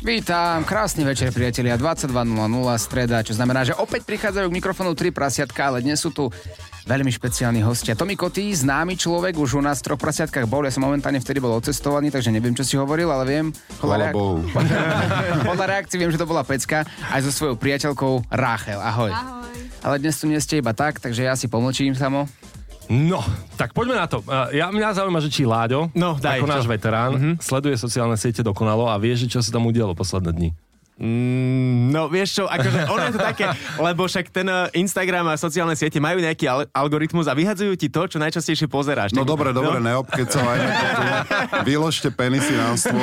Vítam, krásny večer priatelia, 22.00 streda, čo znamená, že opäť prichádzajú k mikrofónu tri prasiatka, ale dnes sú tu veľmi špeciálni hostia. Tomi Kotý, známy človek, už u nás v troch prasiatkách bol, ja som momentálne vtedy bol odcestovaný, takže neviem, čo si hovoril, ale viem. Chvala reak- Bohu. podľa reakcií viem, že to bola pecka, aj so svojou priateľkou Ráchel. Ahoj. Ahoj. Ale dnes tu nie ste iba tak, takže ja si pomlčím samo. No, tak poďme na to. Ja, mňa zaujíma, že či Láďo, No, daj, ako čo? náš veterán, Mhm. sleduje sociálne siete dokonalo a vie, že čo sa tam udialo posledné dni. Mm, no vieš čo, akože ono je to také, lebo však ten eh, Instagram a sociálne siete majú nejaký al- algoritmus a vyhadzujú ti to, čo najčastejšie pozeráš. No Tak- dobre, dobre, neobkecovajme to. Vyložte penisy na stôl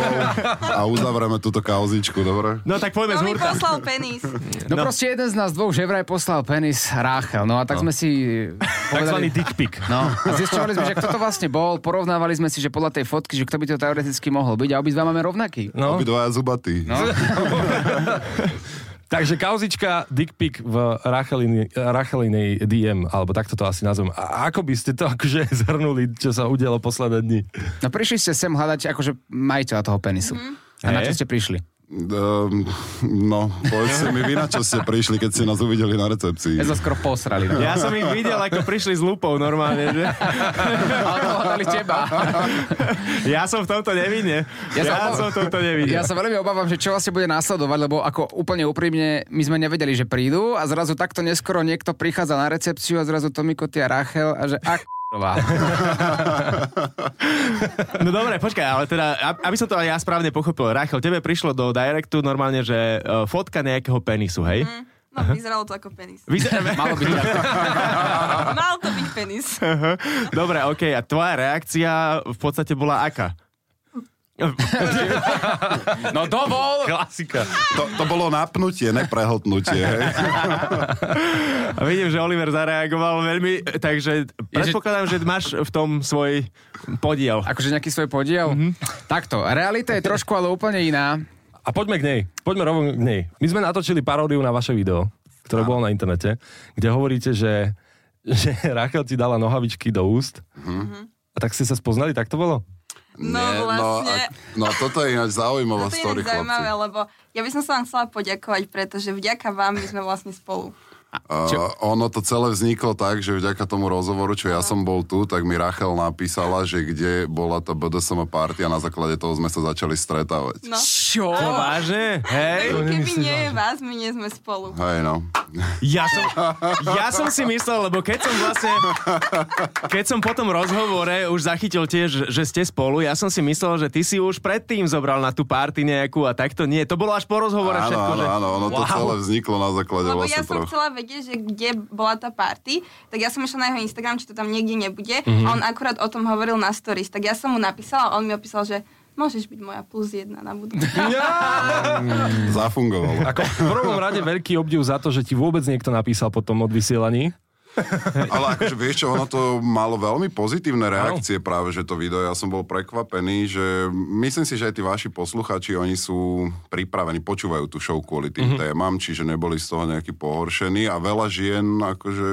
a uzavreme túto kauzičku, dobre? No tak poďme z mi hurta. poslal penis. No, no proste jeden z nás dvoch že vraj poslal penis Ráchel, no a tak no. sme si Takzvaný dick pic. No, a zisťovali sme, že kto to vlastne bol, porovnávali sme si, že podľa tej fotky, že kto by to teoreticky mohol byť a obidva máme rovnaký. No, Obidvaja zubatí. No. takže kauzička dick pic v Racheliny, Rachelinej DM, alebo takto to asi nazvem. A ako by ste to akože zhrnuli, čo sa udialo posledné dni? No prišli ste sem hľadať akože majiteľa toho penisu. Mm-hmm. A na čo ste prišli? Um, no, povedzte mi vy, na čo ste prišli, keď ste nás uvideli na recepcii. Ja sa skoro posrali. No. Ja som ich videl, ako prišli s lupou normálne, že? Ale teba. Ja som v tomto nevinne. Ja Ja, som v tomto nevinne. Ja sa veľmi obávam, že čo vlastne bude následovať, lebo ako úplne úprimne, my sme nevedeli, že prídu a zrazu takto neskoro niekto prichádza na recepciu a zrazu Tomiko a Rachel a že ak No dobre, počkaj, ale teda, ab- aby som to aj ja správne pochopil, Rachel, tebe prišlo do directu normálne, že uh, fotka nejakého penisu, hej? No, vyzeralo to ako penis. Vyzer- malo byť takto. Mal to byť penis. Dobre, okej, a tvoja reakcia v podstate bola aká? No dovol! Klasika. To, to bolo napnutie, neprehltnutie. Hej? A vidím, že Oliver zareagoval veľmi, takže predpokladám, že máš v tom svoj podiel. Akože nejaký svoj podiel? Mm-hmm. Takto, realita je trošku ale úplne iná. A poďme k nej. Poďme rovno k nej. My sme natočili paródiu na vaše video, ktoré bolo na internete, kde hovoríte, že, že Rachel ti dala nohavičky do úst. A tak ste sa spoznali, tak to bolo? No, Nie, vlastne. a, no toto je ináč zaujímavá No to je story, inak zaujímavé, chlapci. lebo ja by som sa vám chcela poďakovať, pretože vďaka vám my sme vlastne spolu. Uh, ono to celé vzniklo tak, že vďaka tomu rozhovoru, čo ja som bol tu, tak mi Rachel napísala, že kde bola tá BDSM party a na základe toho sme sa začali stretávať. No. Čo? Vážne? Hej? Keby nie je vás, my nie sme spolu. Hej no. Ja som, ja som si myslel, lebo keď som vlastne, keď som po tom rozhovore už zachytil tiež, že ste spolu, ja som si myslel, že ty si už predtým zobral na tú party nejakú a takto nie. To bolo až po rozhovore Áno, všetko, áno, že... áno, ono to Wow. celé vzniklo na základe Lebo vlastne ja som troch. chcela vedieť, že kde bola tá party, tak ja som išla na jeho Instagram, či to tam niekde nebude. Mhm. A on akurát o tom hovoril na stories. Tak ja som mu napísala a on mi opísal, že môžeš byť moja plus jedna na budúce. Zafungovalo. Ako v prvom rade veľký obdiv za to, že ti vôbec niekto napísal po tom odvysielaní. Ale akože vieš čo, ono to malo veľmi pozitívne reakcie práve, že to video. Ja som bol prekvapený, že myslím si, že aj tí vaši posluchači, oni sú pripravení, počúvajú tú show kvôli tým mm-hmm. témam, čiže neboli z toho nejakí pohoršení a veľa žien, akože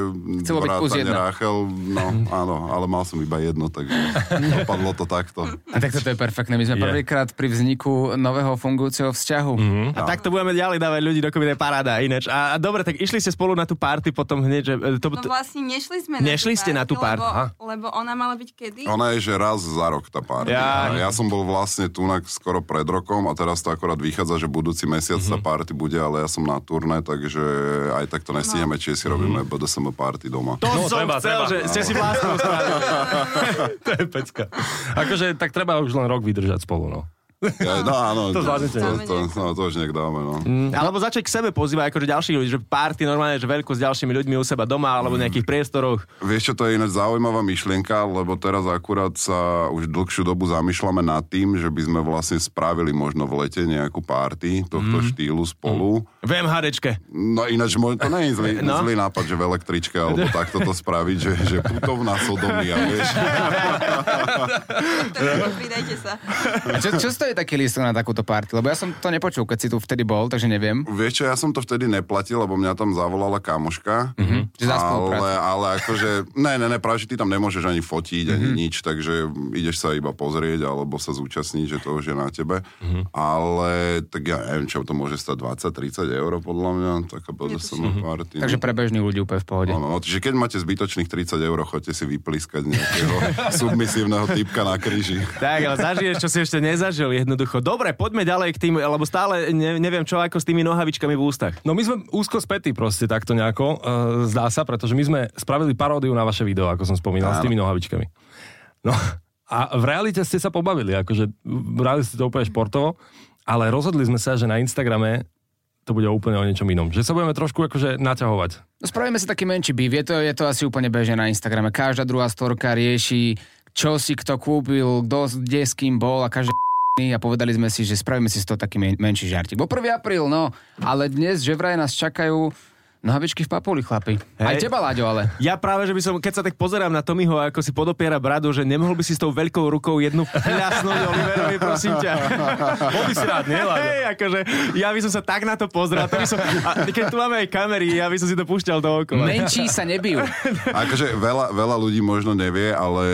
Chcelo vrátane. Ráchel, no áno, ale mal som iba jedno, takže dopadlo to takto. A tak toto je perfektné. My sme Je. prvýkrát pri vzniku nového fungujúceho vzťahu. A takto budeme ďalej dávať ľudí dokopy, to je paráda ináč. A, a dobre, tak išli ste spolu na tú party potom hneď, že... e, To, No to, vlastne nešli sme Nešli na tú ste na tú party, Lebo, aha. lebo ona mala byť kedy? Ona je, že raz za rok tá party. Ja- Ja, som bol vlastne tu skoro pred rokom a teraz to akorát vychádza, že budúci mesiac Mhm. sa party bude, ale ja som na turné, takže aj tak to nestihneme, či si robíme BDSM party doma. to No, som treba, chcel, treba. že ste si vlastnou spravili. To je pecka. Akože tak treba už len rok vydržať spolu, no. Ja, no áno, To zvládnete. to, to, no, to už nech dáme, no. Alebo začať k sebe pozývať akože ďalších ľudí, že párty normálne, že veľkú s ďalšími ľuďmi u seba doma alebo v nejakých priestoroch. Vieš čo, to je ináč zaujímavá myšlienka, lebo teraz akurát sa už dlhšiu dobu zamýšľame nad tým, že by sme vlastne spravili možno v lete nejakú párty tohto Mhm. štýlu spolu. V MHDčke. No ináč to nie je zlý, No. no. zlý nápad, že v električke alebo takto to spraviť, že, že putovná sodomia, vieš. Pridajte sa. Čo, čo stojí taký lístok na takúto party? Lebo ja som to nepočul, keď si tu vtedy bol, takže neviem. Vieš čo, ja som to vtedy neplatil, lebo mňa tam zavolala kamoška. Mhm. Že ale, ale akože, ne, ne, ne, práve, že ty tam nemôžeš ani fotiť, ani Mhm. nič, takže ideš sa iba pozrieť alebo sa zúčastniť, že to už je na tebe. Mhm. Ale tak ja neviem, čo to môže stať 20-30 eur podľa mňa, taká BDSM party. Takže no. pre bežných ľudí úplne v pohode. No, no, čiže keď máte zbytočných 30 eur, choďte si vypliskať nejakého submisívneho typka na kríži. Tak, ale zažiješ, čo si ešte nezažil jednoducho. Dobre, poďme ďalej k tým, lebo stále ne, neviem čo ako s tými nohavičkami v ústach. No my sme úzko spätí proste takto nejako, uh, zdá sa, pretože my sme spravili paródiu na vaše video, ako som spomínal, s tými nohavičkami. No a v realite ste sa pobavili, akože brali ste to úplne športovo, ale rozhodli sme sa, že na Instagrame to bude úplne o niečom inom. Že sa budeme trošku akože naťahovať. No, spravíme si taký menší býv, je to, je to asi úplne bežné na Instagrame. Každá druhá storka rieši, čo si kto kúpil, kto kde s kým bol a každý a povedali sme si, že spravíme si z toho taký men- menší žartík. Bo 1. apríl, no, ale dnes, že vraj nás čakajú nohavičky v papuli, chlapi. Aj Hej. teba, Láďo, ale. Ja práve, že by som, keď sa tak pozerám na Tomiho, ako si podopiera bradu, že nemohol by si s tou veľkou rukou jednu pľasnúť Oliverovi, prosím ťa. Bol by si rád, nie, Láďo? Hej, akože, ja by som sa tak na to pozrel. To by som, a keď tu máme aj kamery, ja by som si to púšťal dookola. Menší sa nebijú. Akože veľa, veľa ľudí možno nevie, ale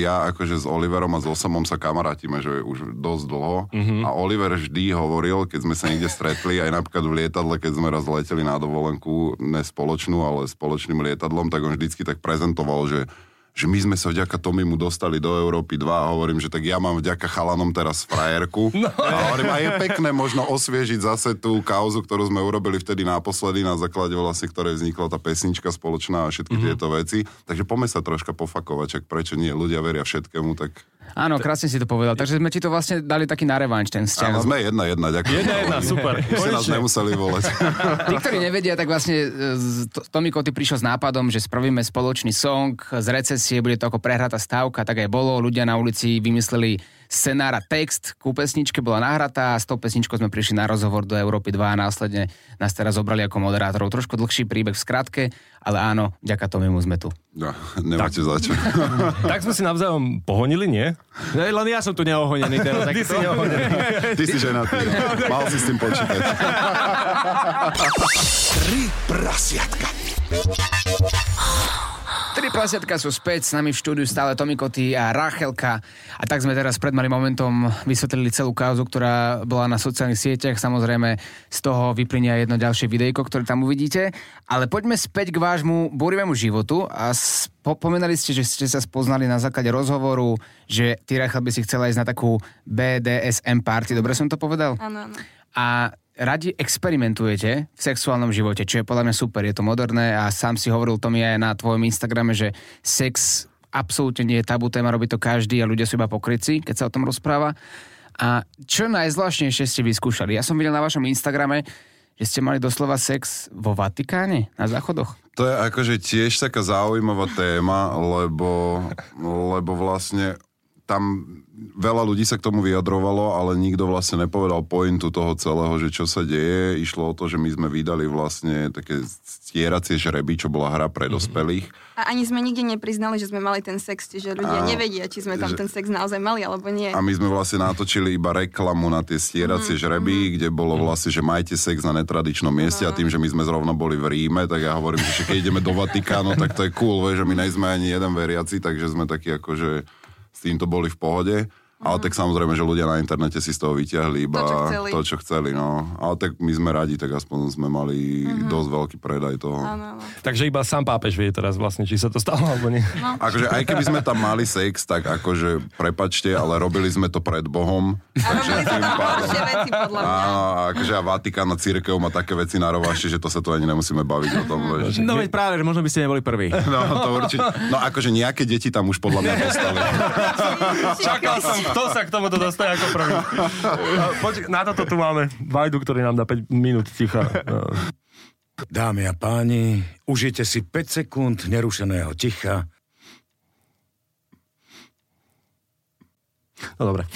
ja akože s Oliverom a s Osamom sa kamarátime, že už dosť dlho. A Oliver vždy hovoril, keď sme sa niekde stretli, aj napríklad v lietadle, keď sme raz leteli na dovolenku, ne spoločnú, ale spoločným lietadlom, tak on vždycky tak prezentoval, že že my sme sa vďaka Tomimu dostali do Európy 2 a hovorím, že tak ja mám vďaka chalanom teraz frajerku. No. A hovorím, a je pekné možno osviežiť zase tú kauzu, ktorú sme urobili vtedy naposledy, na základe vlastne, ktorej vznikla tá pesnička spoločná a všetky mm-hmm. tieto veci. Takže poďme sa troška pofakovať, čak prečo nie, ľudia veria všetkému, tak Áno, krásne si to povedal. Takže sme ti to vlastne dali taký na revanš, ten vzťah. áno, sme jedna jedna, ďakujem. Jedna, jedna, super. Už ste nás nemuseli volať. Tí, ktorí nevedia, tak vlastne e, z- to- Tommy Koty prišiel s nápadom, že spravíme spoločný song z recesie, bude to ako prehratá stávka, tak aj bolo. Ľudia na ulici vymysleli scenár a text ku pesničke bola nahratá a s tou pesničkou sme prišli na rozhovor do Európy 2 a následne nás teraz zobrali ako moderátorov. Trošku dlhší príbeh v skratke, ale áno, ďaká Tomimu sme tu. No, nemáte za čo. Tak sme si navzájom pohonili, nie? No, len ja som tu neohonený teraz. Ty si neohonený. Ty si ženatý. Mal si s tým počítať. Tri prasiatka. Tri prasiatka sú späť, s nami v štúdiu stále Tomi Koty a Rachelka. A tak sme teraz pred malým momentom vysvetlili celú kauzu, ktorá bola na sociálnych sieťach. Samozrejme, z toho vyplynie aj jedno ďalšie videjko, ktoré tam uvidíte. Ale poďme späť k vášmu burivému životu. A pomenali ste, že ste sa spoznali na základe rozhovoru, že ty, Rachel, by si chcela ísť na takú BDSM party. Dobre som to povedal? Áno, áno. a radi experimentujete v sexuálnom živote, čo je podľa mňa super, je to moderné a sám si hovoril to mi aj na tvojom Instagrame, že sex absolútne nie je tabu téma, robí to každý a ľudia sú iba pokryci, keď sa o tom rozpráva. A čo najzvláštnejšie ste vyskúšali? Ja som videl na vašom Instagrame, že ste mali doslova sex vo Vatikáne, na záchodoch. To je akože tiež taká zaujímavá téma, lebo, lebo vlastne tam veľa ľudí sa k tomu vyjadrovalo, ale nikto vlastne nepovedal pointu toho celého, že čo sa deje. Išlo o to, že my sme vydali vlastne také stieracie žreby, čo bola hra pre dospelých. A ani sme nikde nepriznali, že sme mali ten sex, čiže ľudia Áno. nevedia, či sme tam Že- ten sex naozaj mali, alebo nie. A my sme vlastne natočili iba reklamu na tie stieracie žreby, kde bolo vlastne, že majte sex na netradičnom mieste a tým, že my sme zrovna boli v Ríme, tak ja hovorím, že keď ideme do Vatikánu, tak to je cool, vieš, že my nejsme ani jeden veriaci, takže sme takí akože s týmto boli v pohode. Ale tak samozrejme, že ľudia na internete si z toho vyťahli iba To, čo chceli. to, čo chceli no. Ale tak my sme radi, tak aspoň sme mali dosť veľký predaj toho. Áno, áno. Takže iba sám pápež vie teraz vlastne, či sa to stalo alebo nie. Akože aj keby sme tam mali sex, tak akože prepačte, ale robili sme to pred Bohom. A robili sme horšie veci, podľa mňa. Áno, a akože a Vatikán a církev má také veci na rovaši, že to sa tu ani nemusíme baviť o tom. Vieš. No veď práve, že možno by ste neboli prví. No, to určite. No akože nejaké deti tam už podľa mňa dostali. Čakal som, Kto sa k tomuto dostane ako prvý? Počkaj, na toto tu máme Vajdu, ktorý nám dá 5 minút ticha. Dámy a páni, užite si 5 sekúnd nerušeného ticha. No dobre.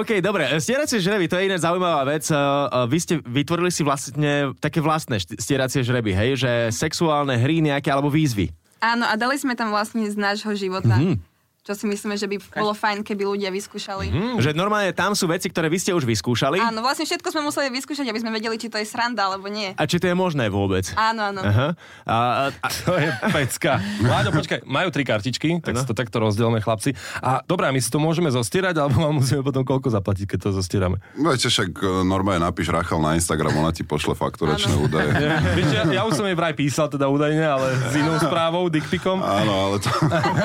OK, dobre. Stieracie žreby, to je iná zaujímavá vec. Uh, uh, Vy ste vytvorili si vlastne také vlastné stieracie žreby, hej? Že sexuálne hry nejaké alebo výzvy. Áno, a dali sme tam vlastne z nášho života. Mm-hmm. Čo si myslíme, že by bolo fajn, keby ľudia vyskúšali. Mm. Že normálne tam sú veci, ktoré vy ste už vyskúšali. Áno, vlastne všetko sme museli vyskúšať, aby sme vedeli, či to je sranda alebo nie. A či to je možné vôbec? Áno, áno. Aha. A, a, To je pecka. Láďo, počkaj, majú tri kartičky, tak si to takto rozdielme chlapci. A dobré, my si to môžeme zostierať, alebo vám musíme potom koľko zaplatiť, keď to zostierame? Viete, však e, normálne napíš Rachel na Instagram, ona ti pošle fakturačné údaje. Vieš, ja, ja už som jej vraj písal, teda údajne, ale s inou správou, dickpikom. Áno, ale to...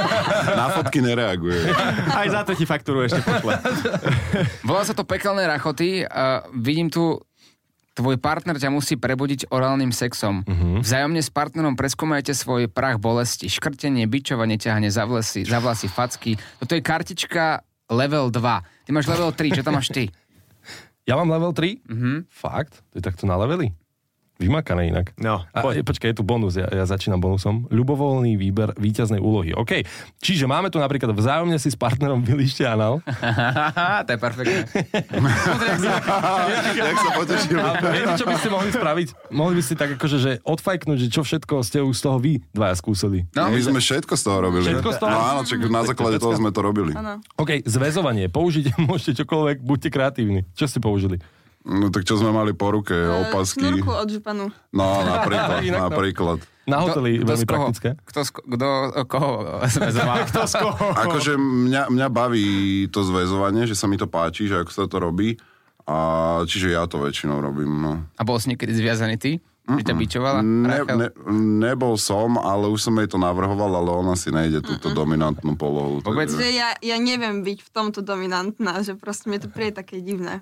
na fotky nereaguje. aj za to ti faktúru ešte pošle. Volá sa to pekelné rachoty. A vidím tu, tvoj partner ťa musí prebudiť orálnym sexom. Uh-huh. Vzájomne s partnerom preskúmajte svoj prach bolesti. Škrtenie, bičovanie, ťahanie za vlasy, za vlasy, facky. Toto je kartička level 2. Ty máš level 3, čo tam máš ty? Ja mám level 3? Mhm. Fakt? To je takto na levely? Vymakané inak. No, A, poď. je, počkaj, je tu bonus, ja, ja začínam bonusom. Ľubovoľný výber víťaznej úlohy. OK, čiže máme tu napríklad vzájomne si s partnerom vylište anal. to je perfektné. Jak sa potešil. Viete, čo by ste mohli spraviť? Mohli by ste tak akože, že odfajknúť, že čo všetko ste už z toho vy dvaja skúsili. No, My sme všetko z toho robili. Všetko z toho? No áno, čak na základe toho sme to robili. Áno. OK, zväzovanie. Použiť môžete čokoľvek, buďte kreatívni. Čo ste použili? No tak čo sme mali po ruke, opasky. Snurku od županu. No napríklad, Inak no. napríklad. Na hoteli Kto- kto veľmi koho? praktické. Kto, kto, koho sme zvali? Kto z koho? Akože mňa, mňa baví to zväzovanie, že sa mi to páči, že ako sa to robí. A čiže ja to väčšinou robím, no. A bol si niekedy zviazaný ty? Že ťa bičovala? Ne, ne, nebol som, ale už som jej to navrhoval, ale ona si nejde túto dominantnú polohu. Vôbec? takže- Že ja, ja neviem byť v tomto dominantná, že proste mi to príde také divné.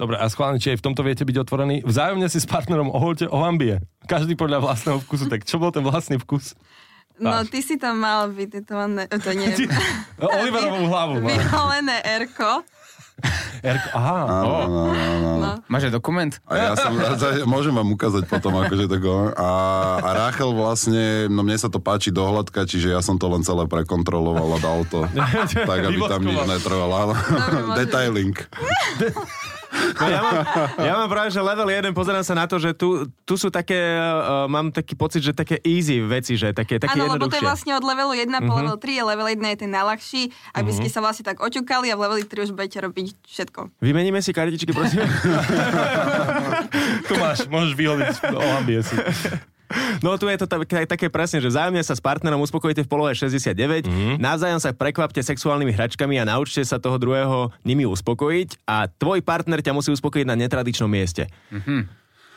Dobre, a schválne, či aj v tomto viete byť otvorení. Vzájomne si s partnerom oholte o hambie. Každý podľa vlastného vkusu. Tak čo bol ten vlastný vkus? No, ty si tam mal vytetované, to nie Oliverovú hlavu. má. Vyholené Erko. Erko, aha. Áno, o. áno, áno. No. Máš aj dokument? A ja som, môžem vám ukázať potom, akože to go. A, a Rachel vlastne, no mne sa to páči dohľadka, čiže ja som to len celé prekontroloval a dal to. tak, aby tam nič netrvalo. Detailing. No ja, mám, ja mám práve, že level 1, pozerám sa na to, že tu, tu sú také, uh, mám taký pocit, že také easy veci, že také, také Áno, lebo to je vlastne od levelu 1 po level 3, a level 1 je ten najľahší, aby ste sa vlastne tak oťukali a v leveli 3 už budete robiť všetko. Vymeníme si kartičky, prosím. Tu máš, môžeš vyhodiť o hambie si. No tu je to tak, také presne, že vzájomne sa s partnerom uspokojíte v polohe 69, mm-hmm. navzájom sa prekvapte sexuálnymi hračkami a naučte sa toho druhého nimi uspokojiť a tvoj partner ťa musí uspokojiť na netradičnom mieste.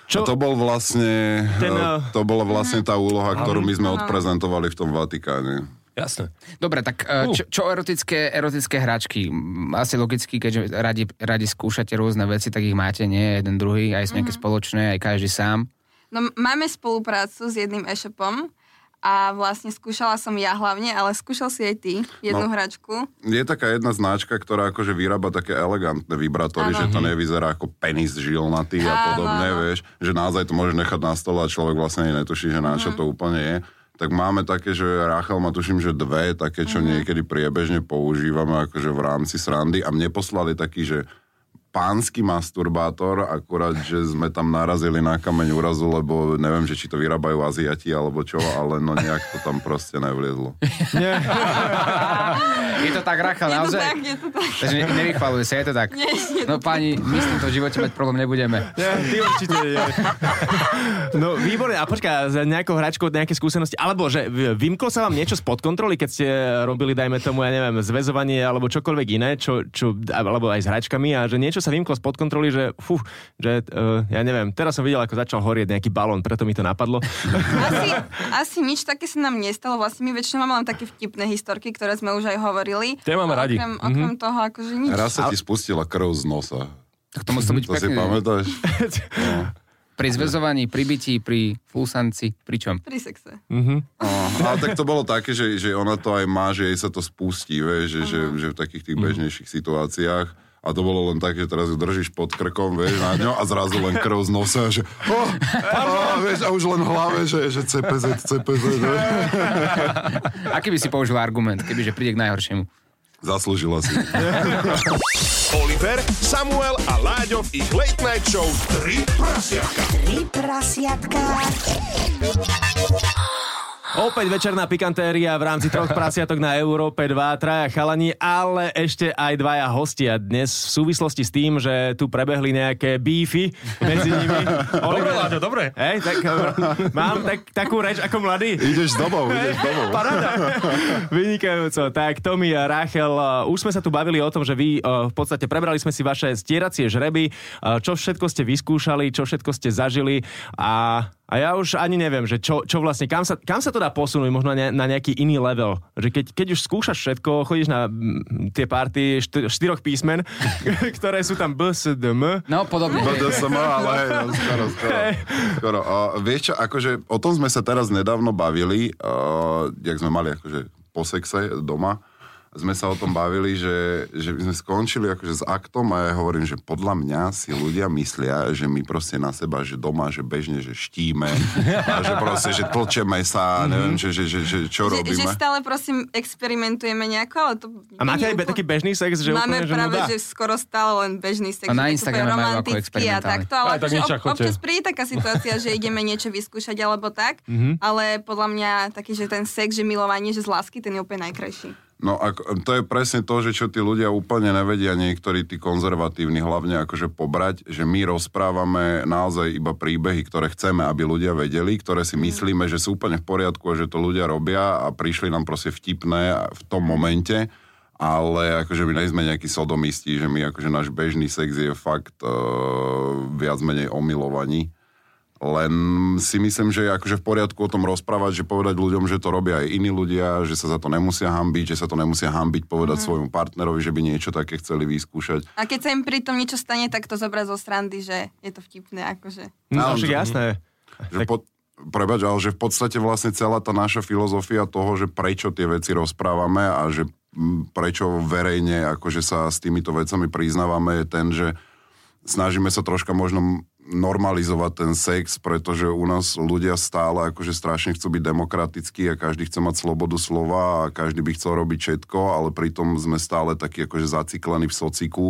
Čo? A to bol vlastne, Ten, eh, to bola vlastne tá úloha, ktorú my sme odprezentovali v tom Vatikáne. Jasné. Dobre, tak uh. čo, čo erotické, erotické hračky? Asi logicky, keďže radi, radi skúšate rôzne veci, tak ich máte, nie jeden druhý, aj sú nejaké spoločné, aj každý sám. No, máme spoluprácu s jedným e-shopom a vlastne skúšala som ja hlavne, ale skúšal si aj ty jednu No. hračku. Je taká jedna značka, ktorá akože vyrába také elegantné vibrátory, Áno. že to nevyzerá ako penis žilnatý a Áno, podobne, áno. vieš, že naozaj to môžeš nechať na stole a človek vlastne netuší, že na čo to úplne je. Tak máme také, že Rachel má tuším, že dve, také, čo niekedy priebežne používame akože v rámci srandy a mne poslali taký, že pánsky masturbátor, akurát, že sme tam narazili na kameň úrazu, lebo neviem, že či to vyrábajú Aziati alebo čo, ale no nejak to tam proste nevliezlo. Je to tak, Rachel, Je to naozaj? tak, je to tak. Takže ne, nevychvaluje sa, je to tak? Nie, je to No páni, my s týmto v živote mať problém nebudeme. Ja, ty určite nie. No výborne, a počkaj, za nejakou hračkou nejaké skúsenosti, alebo že vymklo sa vám niečo spod kontroly, keď ste robili, dajme tomu, ja neviem, zväzovanie alebo čokoľvek iné, čo, čo, alebo aj s hračkami a že niečo sa vymklo spod kontroly, že fú, že uh, ja neviem, teraz som videl, ako začal horieť nejaký balón, preto mi to napadlo. Asi, asi nič také sa nám nestalo. Vlastne my väčšinou máme len také vtipné historky, ktoré sme už aj hovorili. Tie máme A radi. Okrem, okrem toho, akože nič. Raz sa ti spustila krv z nosa. Tak to musí byť To si pamätáš? Pri zväzovaní, pri bytí, pri fúsanci, pri čom? Pri sexe. No, ale tak to bolo také, že, že ona to aj má, že jej sa to spustí, vieš, že, že, že v takých tých bežnejších situáciách. A to bolo len tak, že teraz ju držíš pod krkom, vieš, na ňo a zrazu len krv z nosa, že oh, oh, vieš, a už len v hlave, že, že CPZ, CPZ, vieš. Aký by si použil argument, kebyže príde k najhoršiemu? Zaslúžila si. Oliver, Samuel a Láďo v ich Late Night Show 3 prasiatka. Tri prasiatka. Opäť večerná pikantéria v rámci troch prasiatok na Európe 2, traja chalani, ale ešte aj dvaja hostia dnes v súvislosti s tým, že tu prebehli nejaké bífy medzi nimi. Dobre, Láďo, dobre. Hej, tak mám tak, takú reč ako mladý. Ideš domov, ideš domov. Paráda. Vynikajúco. Tak Tomi a Rachel, uh, už sme sa tu bavili o tom, že vy uh, v podstate prebrali sme si vaše stieracie žreby, čo všetko ste vyskúšali, čo všetko ste zažili a a ja už ani neviem, že čo, čo vlastne, kam sa, kam sa to dá posunúť, možno na, ne, na nejaký iný level. Že keď, keď už skúšaš všetko, chodíš na mm, tie party štyr, štyroch písmen, ktoré sú tam B, S, D, M. No, podobne. BDSM, ale hej, no, skoro, skoro. skoro. A vieš čo, akože o tom sme sa teraz nedávno bavili, uh, jak sme mali akože po sexe doma, sme sa o tom bavili, že, že my sme skončili akože s aktom a ja hovorím, že podľa mňa si ľudia myslia, že my proste na seba, že doma, že bežne, že štíme a že proste, že tlčeme sa, neviem, že, že, že, že čo Že, robíme. že stále prosím experimentujeme nejako, ale to... A máte aj be- taký bežný sex, že Máme úplne, že práve, nuda? že skoro stále len bežný sex. A na Instagrame úplne majú ako romantický a takto, ale Aj tak akože ob, občas príde taká situácia, že ideme niečo vyskúšať alebo tak, Mhm. ale podľa mňa taký, že ten sex, že milovanie, že z lásky, ten je úplne najkrajší. No a to je presne to, že čo tí ľudia úplne nevedia, niektorí tí konzervatívni hlavne akože pobrať, že my rozprávame naozaj iba príbehy, ktoré chceme, aby ľudia vedeli, ktoré si myslíme, že sú úplne v poriadku a že to ľudia robia a prišli nám proste vtipné v tom momente, ale akože my nejsme nejakí sodomisti, že my akože náš bežný sex je fakt uh, viac menej o milovaní. Len si myslím, že je akože v poriadku o tom rozprávať, že povedať ľuďom, že to robia aj iní ľudia, že sa za to nemusia hambiť, že sa to nemusia hambiť povedať mm. svojmu partnerovi, že by niečo také chceli vyskúšať. A keď sa im pri tom niečo stane, tak to zobrať zo srandy, že je to vtipné, akože. No, Áno, však že- jasné. Že pod, prebač, ale že v podstate vlastne celá tá naša filozofia toho, že prečo tie veci rozprávame a že mm, prečo verejne akože sa s týmito vecami priznávame je ten, že snažíme sa troška možno normalizovať ten sex, pretože u nás ľudia stále akože strašne chcú byť demokratickí a každý chce mať slobodu slova a každý by chcel robiť všetko, ale pritom sme stále takí akože zaciklení v sociku,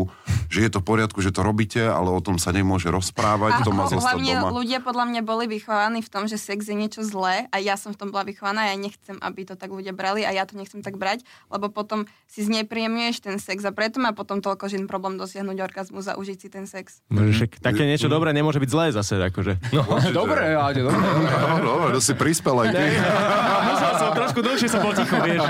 že je to v poriadku, že to robíte, ale o tom sa nemôže rozprávať, to má zostať hlavne doma. ľudia podľa mňa boli vychovaní v tom, že sex je niečo zlé a ja som v tom bola vychovaná a ja nechcem, aby to tak ľudia brali a ja to nechcem tak brať, lebo potom si znepríjemňuješ ten sex a preto má potom toľko žien problém dosiahnuť orgazmus a užiť si ten sex. Môže však také niečo dobré nemôže byť zlé zase, akože. No. Dobre, Láďo, dobre. No, dobre, to si prispel aj ty. Musel som trošku dlhšie som bol ticho, vieš.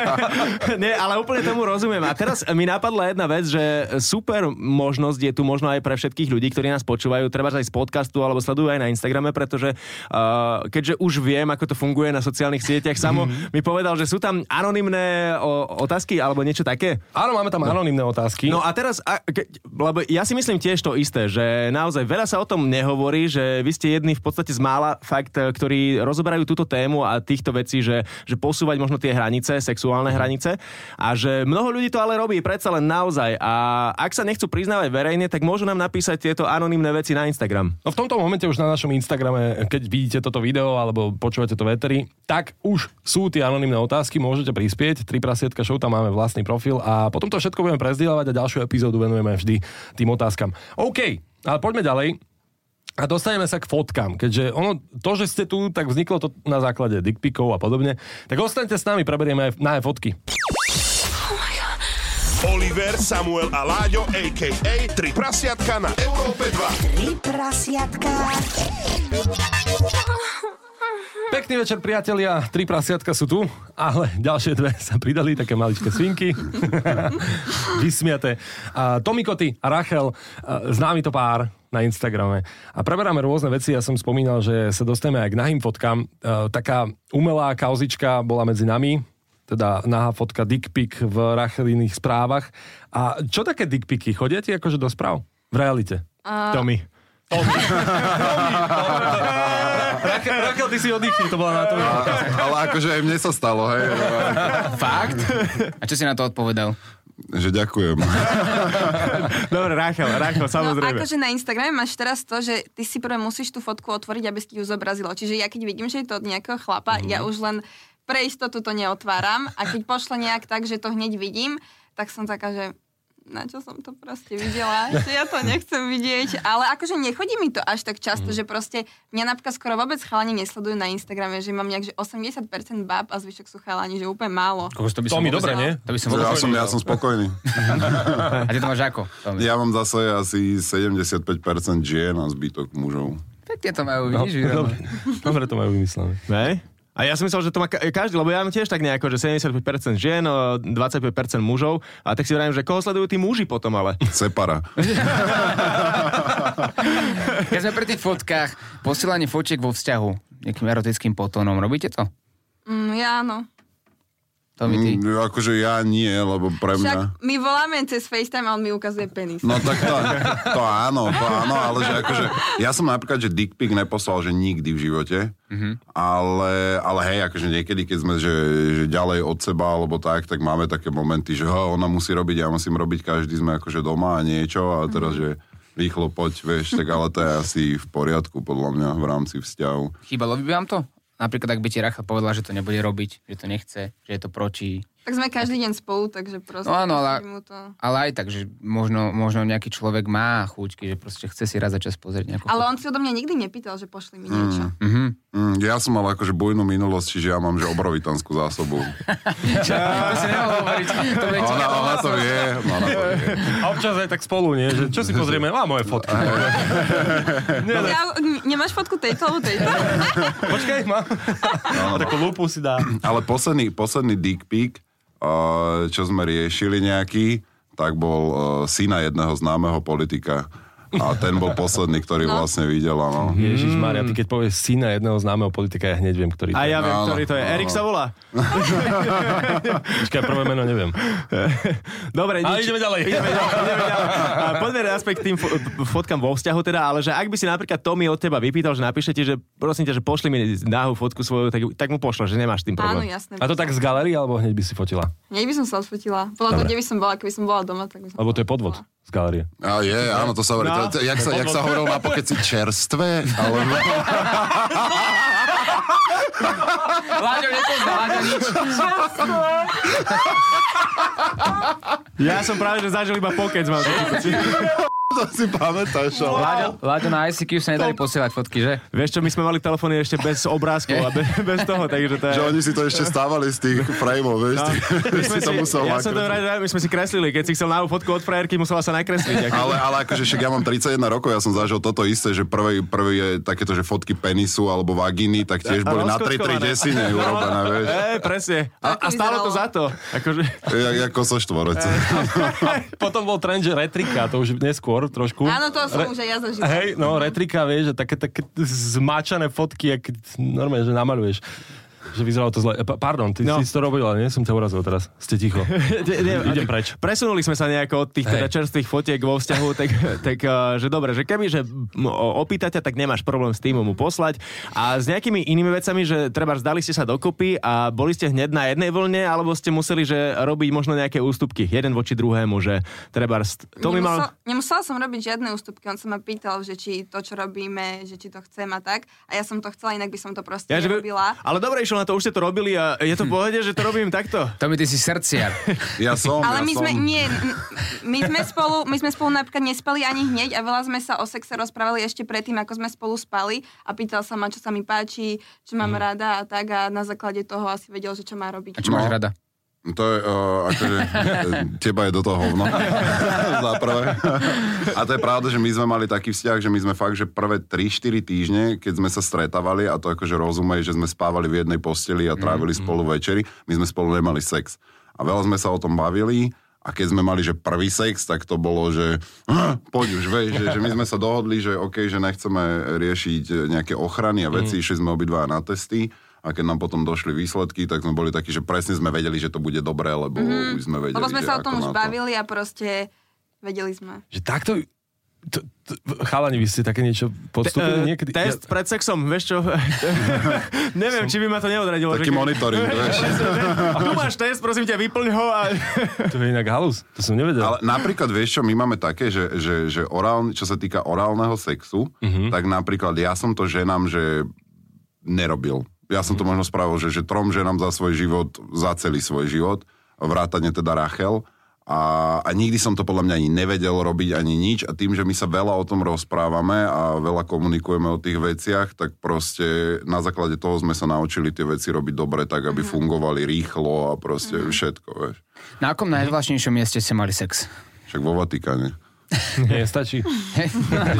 Nie, ale úplne tomu rozumiem. A teraz mi napadla jedna vec, že super možnosť je tu možno aj pre všetkých ľudí, ktorí nás počúvajú, treba aj z podcastu alebo sledujú aj na Instagrame, pretože uh, keďže už viem, ako to funguje na sociálnych sieťach, Samo mi povedal, že sú tam anonymné o, otázky alebo niečo také. Áno, máme tam anonimné otázky. No a teraz, a, ke, lebo ja si myslím tiež to isté, že naozaj veľa sa o tom nehovorí, že vy ste jedni v podstate z mála fakt, e, ktorí rozoberajú túto tému a týchto vecí, že, že posúvať možno tie hranice, sexuálne hranice a že mnoho ľudí to ale robí predsa len naozaj a ak sa nechcú priznávať verejne, tak môžu nám napísať tieto anonymné veci na Instagram. No v tomto momente už na našom Instagrame, keď vidíte toto video alebo počúvate to veteri, tak už sú tie anonimné otázky, môžete prispieť. Tri prasietka show, tam máme vlastný profil a potom to všetko budeme prezdielavať a ďalšiu epizódu venujeme vždy tým otázkam. OK, ale poďme ďalej. A dostaneme sa k fotkám, keďže ono, to, že ste tu, tak vzniklo to na základe dickpikov a podobne. Tak ostaňte s nami, preberieme aj na fotky. Oliver, Samuel a Láďo, a.k.a. Tri prasiatka na Európe 2. Tri prasiatka. Pekný večer, priatelia. Tri prasiatka sú tu, ale ďalšie dve sa pridali, také maličké svinky. Vysmiate. A Tomikoty a Rachel, a známy to pár na Instagrame. A preberáme rôzne veci. Ja som spomínal, že sa dostaneme aj k nahým fotkám. E, Taká umelá kauzička bola medzi nami, teda nahá fotka dick pic v Racheliných správach. A čo také dick picy? Chodia ti akože do správ? V realite? Tommy. Rakel, Rakel, ty si oddychni, to bola na to. Ale akože aj mne sa stalo, hej. Fakt? A čo si na to odpovedal? Že ďakujem. Dobre, Rachel, Rachel, No samozrejme. akože na Instagrame máš teraz to, že ty si prvé musíš tú fotku otvoriť, aby si ju zobrazilo. Čiže ja keď vidím, že je to od nejakého chlapa, Mhm. ja už len pre istotu to neotváram a keď pošle nejak tak, že to hneď vidím, tak som taká, že na čo som to proste videla, že ja to nechcem vidieť, ale akože nechodí mi to až tak často, Mhm. že proste mňa napríklad skoro vôbec chalani nesledujú na Instagrame, že mám nejak, že 80% báb a zvyšok sú chalani, že úplne málo. Kokos, to by To mi dobre, nie? To by som. Ja som, ja som spokojný. A ty to máš ako? Tomi? Ja mám zase asi 75% žien a zbytok mužov. Pekne to majú, vidíš, Viro? Dobre, dobre to majú vymyslené. Hej? A ja som myslel, že to má ka- každý, lebo ja mám tiež tak nejako, že 75% žien, o 25% mužov. A tak si vravím, že koho sledujú tí muži potom ale. Separa. Keď sme pri tých fotkách, posielanie fotiek vo vzťahu nejakým erotickým potónom, robíte to? Mm, ja áno. To mi ty. Mm, akože ja nie, lebo pre mňa... Však my voláme cez FaceTime a on mi ukazuje penis. No tak to, to áno, to áno, ale že akože, ja som napríklad, že dick pic neposlal, že nikdy v živote, ale, ale hej, akože niekedy, keď sme že, že ďalej od seba, alebo tak, tak máme také momenty, že ho, ona musí robiť, ja musím robiť, každý sme akože doma a niečo a teraz, že rýchlo poď, vieš, tak ale to je asi v poriadku, podľa mňa, v rámci vzťahu. Chýbalo by vám to? Napríklad, ak by ti Rachel povedala, že to nebude robiť, že to nechce, že je to proti. Tak sme každý deň spolu, takže proste... No áno, ale- to... Ale aj tak, že možno, možno nejaký človek má chúčky, že proste chce si raz za čas pozrieť nejakú Ale on si odo mňa nikdy nepýtal, že pošli mi niečo. Mhm. Mm, ja som mal akože bujnú minulosť, čiže ja mám, že obrovitanskú zásobu. to si nemohol hovoriť. To bude Ona, ona to vie, ona to vie. A občas aj tak spolu, nie? Že čo si pozrieme? Má moje fotky. Nie, ne. Ja, nemáš fotku tejto alebo tejto? Počkaj, mám. Takú lupu si dá. Ale posledný, posledný dick pic, čo sme riešili nejaký, tak bol uh, syna jedného známeho politika. A ten bol posledný, ktorý No. vlastne videl, áno. Ježiš Maria, ty keď povieš syna jedného známeho politika, ja hneď viem, ktorý to A je. ja viem, Áno, ktorý to je. áno. Erik sa volá. Počkaj, prvé meno neviem. Dobre, Ale nič. ideme ďalej. Ideme ďalej, ideme ďalej. A Poďme k tým fo- fotkám vo vzťahu teda, ale že ak by si napríklad Tommy od teba vypýtal, že napíše ti, že prosím ťa, že pošli mi náhu fotku svoju, tak, tak mu pošle, že nemáš tým Áno, problém. jasné. A to tak z galerie, alebo hneď by si fotila? Nej by som sa odfotila. Podľa toho, Dobre. kde by som bola, keby som bola doma, tak by som... Lebo to je podvod z galerie. A je, áno, to sa hovorí. No. To, jak, sa, jak sa hovorilo na pokeci čerstvé, alebo... Láďo nepozná, Láďo nič. Ja som práve, že zažil iba pokec, mám. to si pamätáš, ale... Láďo, Láďo na ICQ sa nedali posielať fotky, že? Vieš čo, my sme mali telefóny ešte bez obrázkov a bez, bez toho, takže to je... Že oni si to ešte stávali z tých frameov, vieš, No. ty, My sme si to musel ja som to rád, my sme si kreslili, keď si chcel náhu fotku od frajerky, musela sa nakresliť. Ako... Ale, ale akože však ja mám 31 rokov, ja som zažil toto isté, že prvý, prvý je takéto, že fotky penisu alebo vagíny, tak tiež boli na 3 rozkockované. desine urobené, vieš. Ej, presne. A, a Ako stálo to za to. Akože... Jak, jak kosoštvorec. Potom bol trend, že retrika, to už neskôr trošku. Áno, to som už aj ja zažila. Hej, no, retrika, vieš, že také, také zmáčané fotky, jak normálne, že namaluješ. Že vyzeralo to zle. Pa- Pardon, ty No. si to robila, nie? Som ťa urazil teraz. Ste ticho. Nie, Idem preč. Presunuli sme sa nejako od tých teda čerstvých fotiek vo vzťahu, tak, tak eh, že dobre, že keby, že opýta ťa, tak nemáš problém s tým mu poslať. A s nejakými inými vecami, že treba zdali ste sa dokopy a boli ste hneď na jednej vlne, alebo ste museli, že robiť možno nejaké ústupky, jeden voči druhému, že treba... To Nemusel, mal... Nemusela som robiť žiadne ústupky, on sa ma pýtal, že či to, čo robíme, že či to chcem a tak. A ja som to chcela, inak by som to proste Ja, by- nerobila. ale dobre išlo na to, už ste to robili a je to v pohode, že to robím takto. Tomi, ty si srdciar. Ja som, Ale ja my som. sme, nie, my sme, spolu, my sme spolu napríklad nespali ani hneď a veľa sme sa o sexe rozprávali ešte predtým, ako sme spolu spali a pýtal sa ma, čo sa mi páči, čo mám rada a tak a na základe toho asi vedel, že čo má robiť. A čo máš No. rada? To je, uh, akože, teba je do toho hovno. Za prvé. A to je pravda, že my sme mali taký vzťah, že my sme fakt, že prvé 3-4 týždne, keď sme sa stretávali, a to akože rozumej, že sme spávali v jednej posteli a trávili spolu večery, my sme spolu nemali sex. A veľa sme sa o tom bavili, a keď sme mali, že prvý sex, tak to bolo, že "Ah, poď už, vieš, že, že my sme sa dohodli, že OK, že nechceme riešiť nejaké ochrany a veci, išli sme obidva na testy a keď nám potom došli výsledky, tak sme boli takí, že presne sme vedeli, že to bude dobré, lebo mm-hmm. už sme vedeli, Lebo sme že sa o tom už to. bavili a proste vedeli sme. Že takto t- t- chalani, vy ste také niečo podstúpili Eh, niekedy? Test pred sexom, vieš čo? Neviem, či by ma to neodradilo. Taký že- monitoring, vieš. Tu máš test, prosím ťa, vyplň ho a... To je inak halus, to som nevedel. Ale napríklad, vieš čo, my máme také, že, že, že orálny, čo sa týka orálneho sexu, Mhm. tak napríklad ja som to ženám, že nerobil. Ja som to Mhm. možno spravil, že, že trom ženám za svoj život, za celý svoj život, vrátane teda Rachel. A, a nikdy som to podľa mňa ani nevedel robiť ani nič a tým, že my sa veľa o tom rozprávame a veľa komunikujeme o tých veciach, tak proste na základe toho sme sa naučili tie veci robiť dobre tak, aby fungovali rýchlo a proste všetko, vieš. Na akom najvláštnejšom mieste ste mali sex? Však vo Vatikáne. Nie, stačí.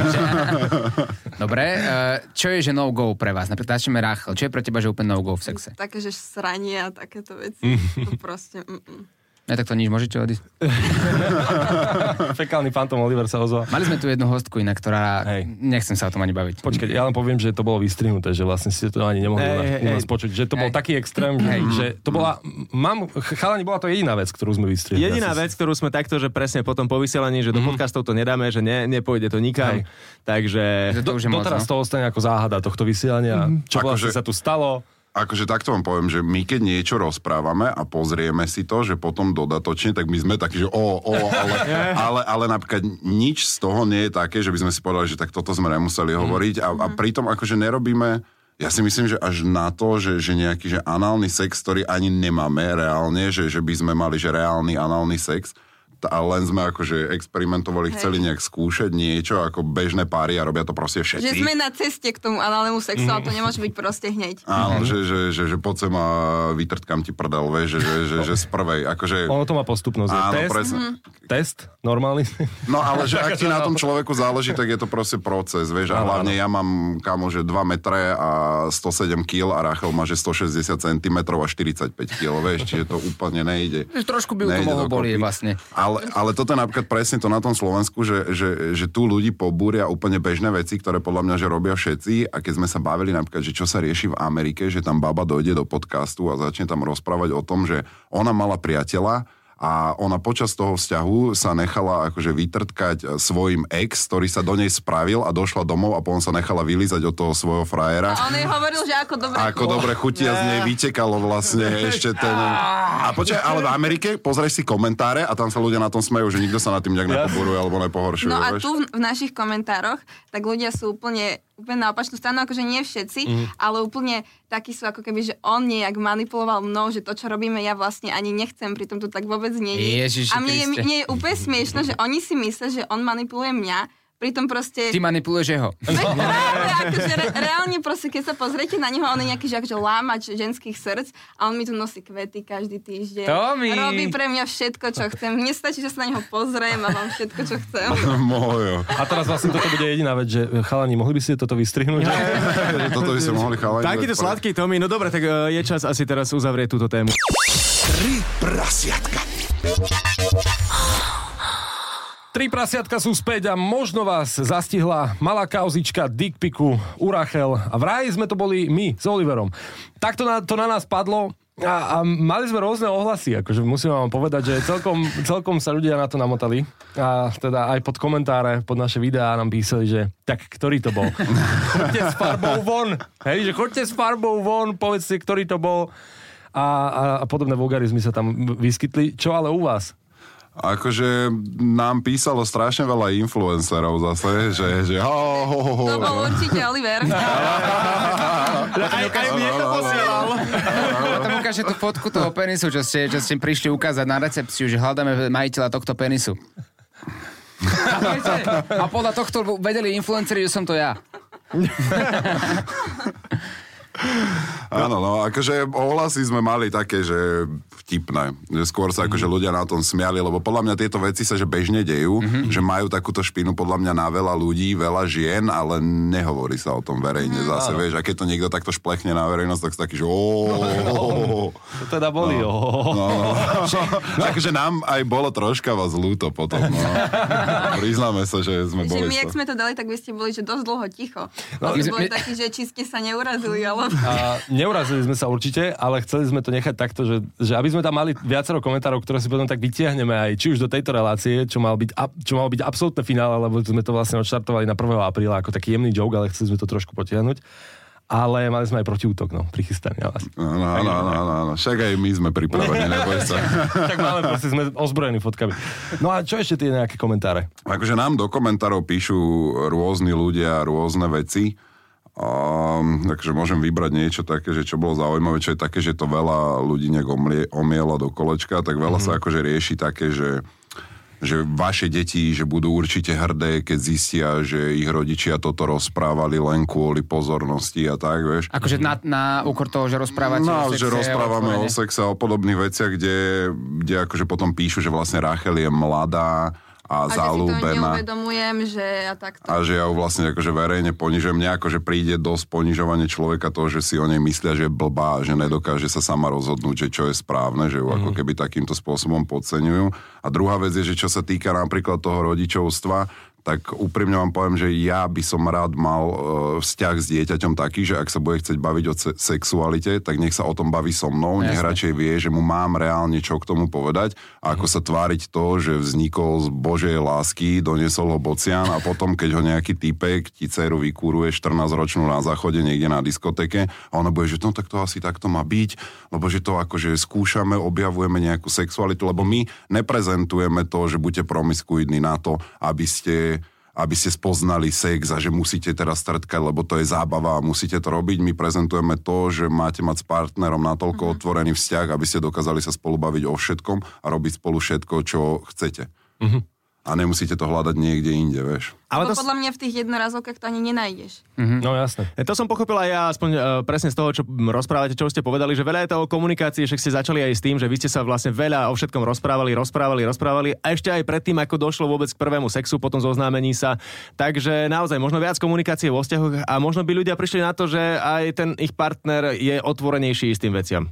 Dobre, eh, čo je, že no-go pre vás? Napríklad začneme Rachel. Čo je pre teba, že úplne no-go v sexe? Také, že sranie a takéto veci. to proste, mm-mm. Ne, tak to nič, môžete odísť. Fekálny fantom Oliver sa ozval. Mali sme tu jednu hostku inak, ktorá... Hej. Nechcem sa o tom ani baviť. Počkať, ja len poviem, že to bolo vystrihnuté, že vlastne ste to ani nemohli nás- hej, u nás počuť. Že to bol Hej. taký extrém, že, že to bola... Mám, chalani, bola to jediná vec, ktorú sme vystrihli. Jediná vec, ktorú sme takto, že presne po tom povysielaní, že do podcastov to nedáme, že ne, nepôjde to nikam. Hej. Takže... To už je moc, Doteraz no? to ostane ako záhada tohto vysielania. Čo vlastne Akože- sa tu stalo? Akože takto vám poviem, že my keď niečo rozprávame a pozrieme si to, že potom dodatočne, tak my sme takí, že o, o, ale, ale, ale napríklad nič z toho nie je také, že by sme si povedali, že tak toto sme nemuseli hovoriť a, a pritom akože nerobíme ja si myslím, že až na to, že, že nejaký že análny sex, ktorý ani nemáme reálne, že, že by sme mali že reálny análny sex, a len sme akože experimentovali, Hej. chceli nejak skúšať niečo ako bežné páry a robia to proste všetci. Že sme na ceste k tomu análnemu sexu, ale to nemôže byť proste hneď. Áno, že, že, že, že poď sem a vytrtkam ti prdel, vieš, že, že, že, že z prvej, akože... Ono to má postupnosť. Áno, test, presne. test, normálny. No ale že ak ti na tom človeku záleží, tak je to proste proces, vieš, a hlavne ja mám kamo, že 2 metre a 107 kg a Rachel má, že 160 cm a 45 kg, vieš, čiže to úplne nejde. Trošku by ju to mohlo bolieť vlastne. Ale, ale toto je napríklad presne to na tom Slovensku, že, že, že tu ľudí pobúria úplne bežné veci, ktoré podľa mňa, že robia všetci. A keď sme sa bavili napríklad, že čo sa rieši v Amerike, že tam baba dojde do podcastu a začne tam rozprávať o tom, že ona mala priateľa, a ona počas toho vzťahu sa nechala akože vytrtkať e, svojim ex, ktorý sa do nej spravil a došla domov a potom sa nechala vylízať od toho svojho frajera. A on jej hovoril, že ako dobre... Ako dobre chutia z nej vytekalo vlastne ešte ten... A počkaj, ale v Amerike pozrieš si komentáre a tam sa ľudia na tom smejú, že nikto sa na tým nejak nepoburuje alebo nepohoršuje. No a tu v, v našich komentároch, tak ľudia sú úplne, úplne na opačnú stranu, akože nie všetci, Mhm. ale úplne takí sú ako keby, že on nejak manipuloval mnou, že to, čo robíme, ja vlastne ani nechcem, pritom to tak vôbec nie je. Ježiši a mne je, mne je úplne smiešno, že oni si myslia, že on manipuluje mňa, pritom proste... Ty manipuluješ jeho. Práve, akože re, reálne proste, keď sa pozriete na neho, on je nejaký že akože lámač ženských srdc a on mi tu nosí kvety každý týždeň. Tomi! Robí pre mňa všetko, čo chcem. Mne stačí, že sa na neho pozriem a mám všetko, čo chcem. Mojo. A teraz vlastne toto bude jediná vec, že chalani, mohli by ste toto vystrihnúť? Toto by ste mohli chalani. Takýto sladký Tomi, no dobre, tak e, je čas asi teraz uzavrieť túto tému. Tri prasiatka. Tri prasiatka sú späť a možno vás zastihla malá kauzička dickpiku u Rachel a vraj sme to boli my s Oliverom. Takto na, to na nás padlo a, a mali sme rôzne ohlasy, akože musím vám povedať, že celkom, celkom sa ľudia na to namotali a teda aj pod komentáre, pod naše videá nám písali, že tak ktorý to bol? choďte s farbou von, hej, že choďte s farbou von, povedzte, ktorý to bol a, a, a podobné vulgarizmy sa tam vyskytli. Čo ale u vás? Akože nám písalo strašne veľa influencerov zase, že, že ho, ho, ho, ho. To bol určite Oliver. Aj, aj mne to posielal. Potom ukáže tú fotku toho penisu, čo ste, čo ste prišli ukázať na recepciu, že hľadáme majiteľa tohto penisu. A podľa tohto vedeli influenceri, že som to ja. Áno, no, akože ohlasy sme mali také, že vtipné. Že skôr sa akože ľudia na tom smiali, lebo podľa mňa tieto veci sa že bežne dejú, že majú takúto špinu podľa mňa na veľa ľudí, veľa žien, ale nehovorí sa o tom verejne zase, vieš. A keď to niekto takto šplechne na verejnosť, tak taký, že To teda boli, no. No, no. akože nám aj bolo troška vás ľúto potom, no. Priznáme sa, že sme Že boli... my, z jak toho- sme to dali, tak vy ste boli, že dosť dlho ticho. No, my sme- boli my- takí, že či ste sa neurazili, alebo... A neurazili sme sa určite, ale chceli sme to nechať takto, že, že aby sme tam mali viacero komentárov, ktoré si potom tak vytiahneme aj či už do tejto relácie, čo mal byť, čo mal byť absolútne finále, lebo sme to vlastne odštartovali na 1. apríla ako taký jemný joke, ale chceli sme to trošku potiahnuť. Ale mali sme aj protiútok, no, prichystaný na vás. Áno, áno, áno, áno, áno. Však aj my sme pripravení, neboj sa. tak máme, proste sme ozbrojení fotkami. No a čo ešte tie nejaké komentáre? Akože nám do komentárov píšu rôzni ľudia rôzne veci. Um, takže môžem vybrať niečo také, že čo bolo zaujímavé, čo je také, že to veľa ľudí nejak omlie, do kolečka, tak veľa mm-hmm. sa akože rieši také, že že vaše deti, že budú určite hrdé, keď zistia, že ich rodičia toto rozprávali len kvôli pozornosti a tak, vieš. Akože na, na úkor toho, že rozprávate No, o sexe, že rozprávame o otvorene. sexe a o podobných veciach, kde, kde akože potom píšu, že vlastne Rachel je mladá a, A že si zalúbená. že a takto. A že ja ju vlastne akože verejne ponižujem. Mne akože príde dosť ponižovanie človeka to, že si o nej myslia, že je blbá, že nedokáže sa sama rozhodnúť, že čo je správne, že ju ako keby takýmto spôsobom podceňujú. A druhá vec je, že čo sa týka napríklad toho rodičovstva, tak úprimne vám poviem, že ja by som rád mal e, vzťah s dieťaťom taký, že ak sa bude chcieť baviť o se- sexualite, tak nech sa o tom baví so mnou, nech Jasné. radšej vie, že mu mám reálne čo k tomu povedať a ako sa tváriť to, že vznikol z Božej lásky, doniesol ho bocian a potom, keď ho nejaký typek ti dceru vykúruje 14-ročnú na záchode niekde na diskoteke a ono bude, že no tak to asi takto má byť, lebo že to akože skúšame, objavujeme nejakú sexualitu, lebo my neprezentujeme to, že buďte promiskuidní na to, aby ste aby ste spoznali sex a že musíte teraz stredkať, lebo to je zábava a musíte to robiť. My prezentujeme to, že máte mať s partnerom natoľko mm-hmm. otvorený vzťah, aby ste dokázali sa spolu baviť o všetkom a robiť spolu všetko, čo chcete. Mm-hmm. A nemusíte to hľadať niekde inde, vieš. Ale to, podľa mňa v tých jednorazovkách to ani nenájdeš. No jasné. to som pochopil aj ja, aspoň uh, presne z toho, čo rozprávate, čo ste povedali, že veľa je to o komunikácii, že ste začali aj s tým, že vy ste sa vlastne veľa o všetkom rozprávali, rozprávali, rozprávali a ešte aj predtým, ako došlo vôbec k prvému sexu, potom zoznámení sa. Takže naozaj možno viac komunikácie vo vzťahoch a možno by ľudia prišli na to, že aj ten ich partner je otvorenejší s tým veciam.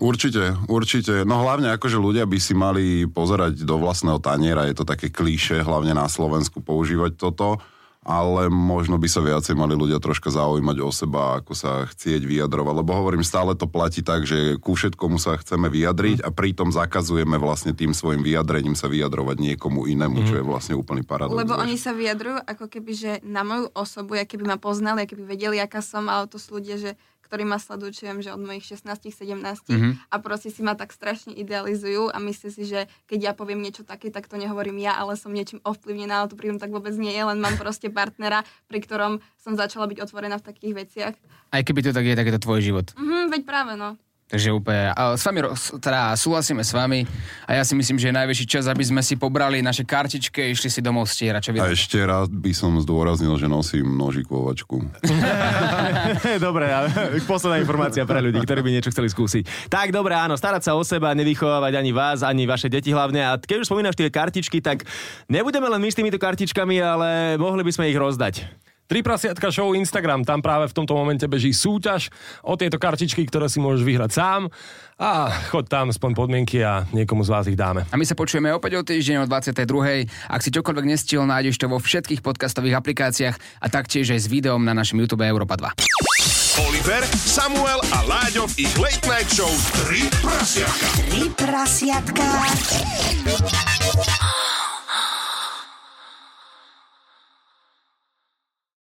Určite, určite. No hlavne akože ľudia by si mali pozerať do vlastného taniera, je to také klíše, hlavne na Slovensku používať toto, ale možno by sa viacej mali ľudia troška zaujímať o seba, ako sa chcieť vyjadrovať, lebo hovorím, stále to platí tak, že ku všetkomu sa chceme vyjadriť a pritom zakazujeme vlastne tým svojim vyjadrením sa vyjadrovať niekomu inému, čo je vlastne úplný paradox. Lebo vieš. oni sa vyjadrujú ako keby, že na moju osobu, ja keby ma poznali, ja keby vedeli, aká som, ale to sú ľudia, že ktorí ma sledujú, čo viem, že od mojich 16 17 mm-hmm. a proste si ma tak strašne idealizujú a myslí si, že keď ja poviem niečo také, tak to nehovorím ja, ale som niečím ovplyvnená, ale to pri tak vôbec nie je, len mám proste partnera, pri ktorom som začala byť otvorená v takých veciach. Aj keby to tak je, tak je to tvoj život. Mhm, veď práve, no. Takže úplne, a s vami, teda súhlasíme s vami a ja si myslím, že je najväčší čas, aby sme si pobrali naše kartičky a išli si domov stierať. Čo? A ešte raz by som zdôraznil, že nosím nožikovačku. dobre, posledná informácia pre ľudí, ktorí by niečo chceli skúsiť. Tak, dobre, áno, starať sa o seba, nevychovávať ani vás, ani vaše deti hlavne. A keď už spomínaš tie kartičky, tak nebudeme len my s týmito kartičkami, ale mohli by sme ich rozdať. Tri prasiatka show Instagram, tam práve v tomto momente beží súťaž o tieto kartičky, ktoré si môžeš vyhrať sám a chod tam, spon podmienky a niekomu z vás ich dáme. A my sa počujeme opäť o týždeň o 22. Ak si čokoľvek nestihol, nájdeš to vo všetkých podcastových aplikáciách a taktiež aj s videom na našom YouTube Európa 2. Oliver, Samuel a Láďo v ich Late Night Show 3 prasiatka. Tri prasiatka.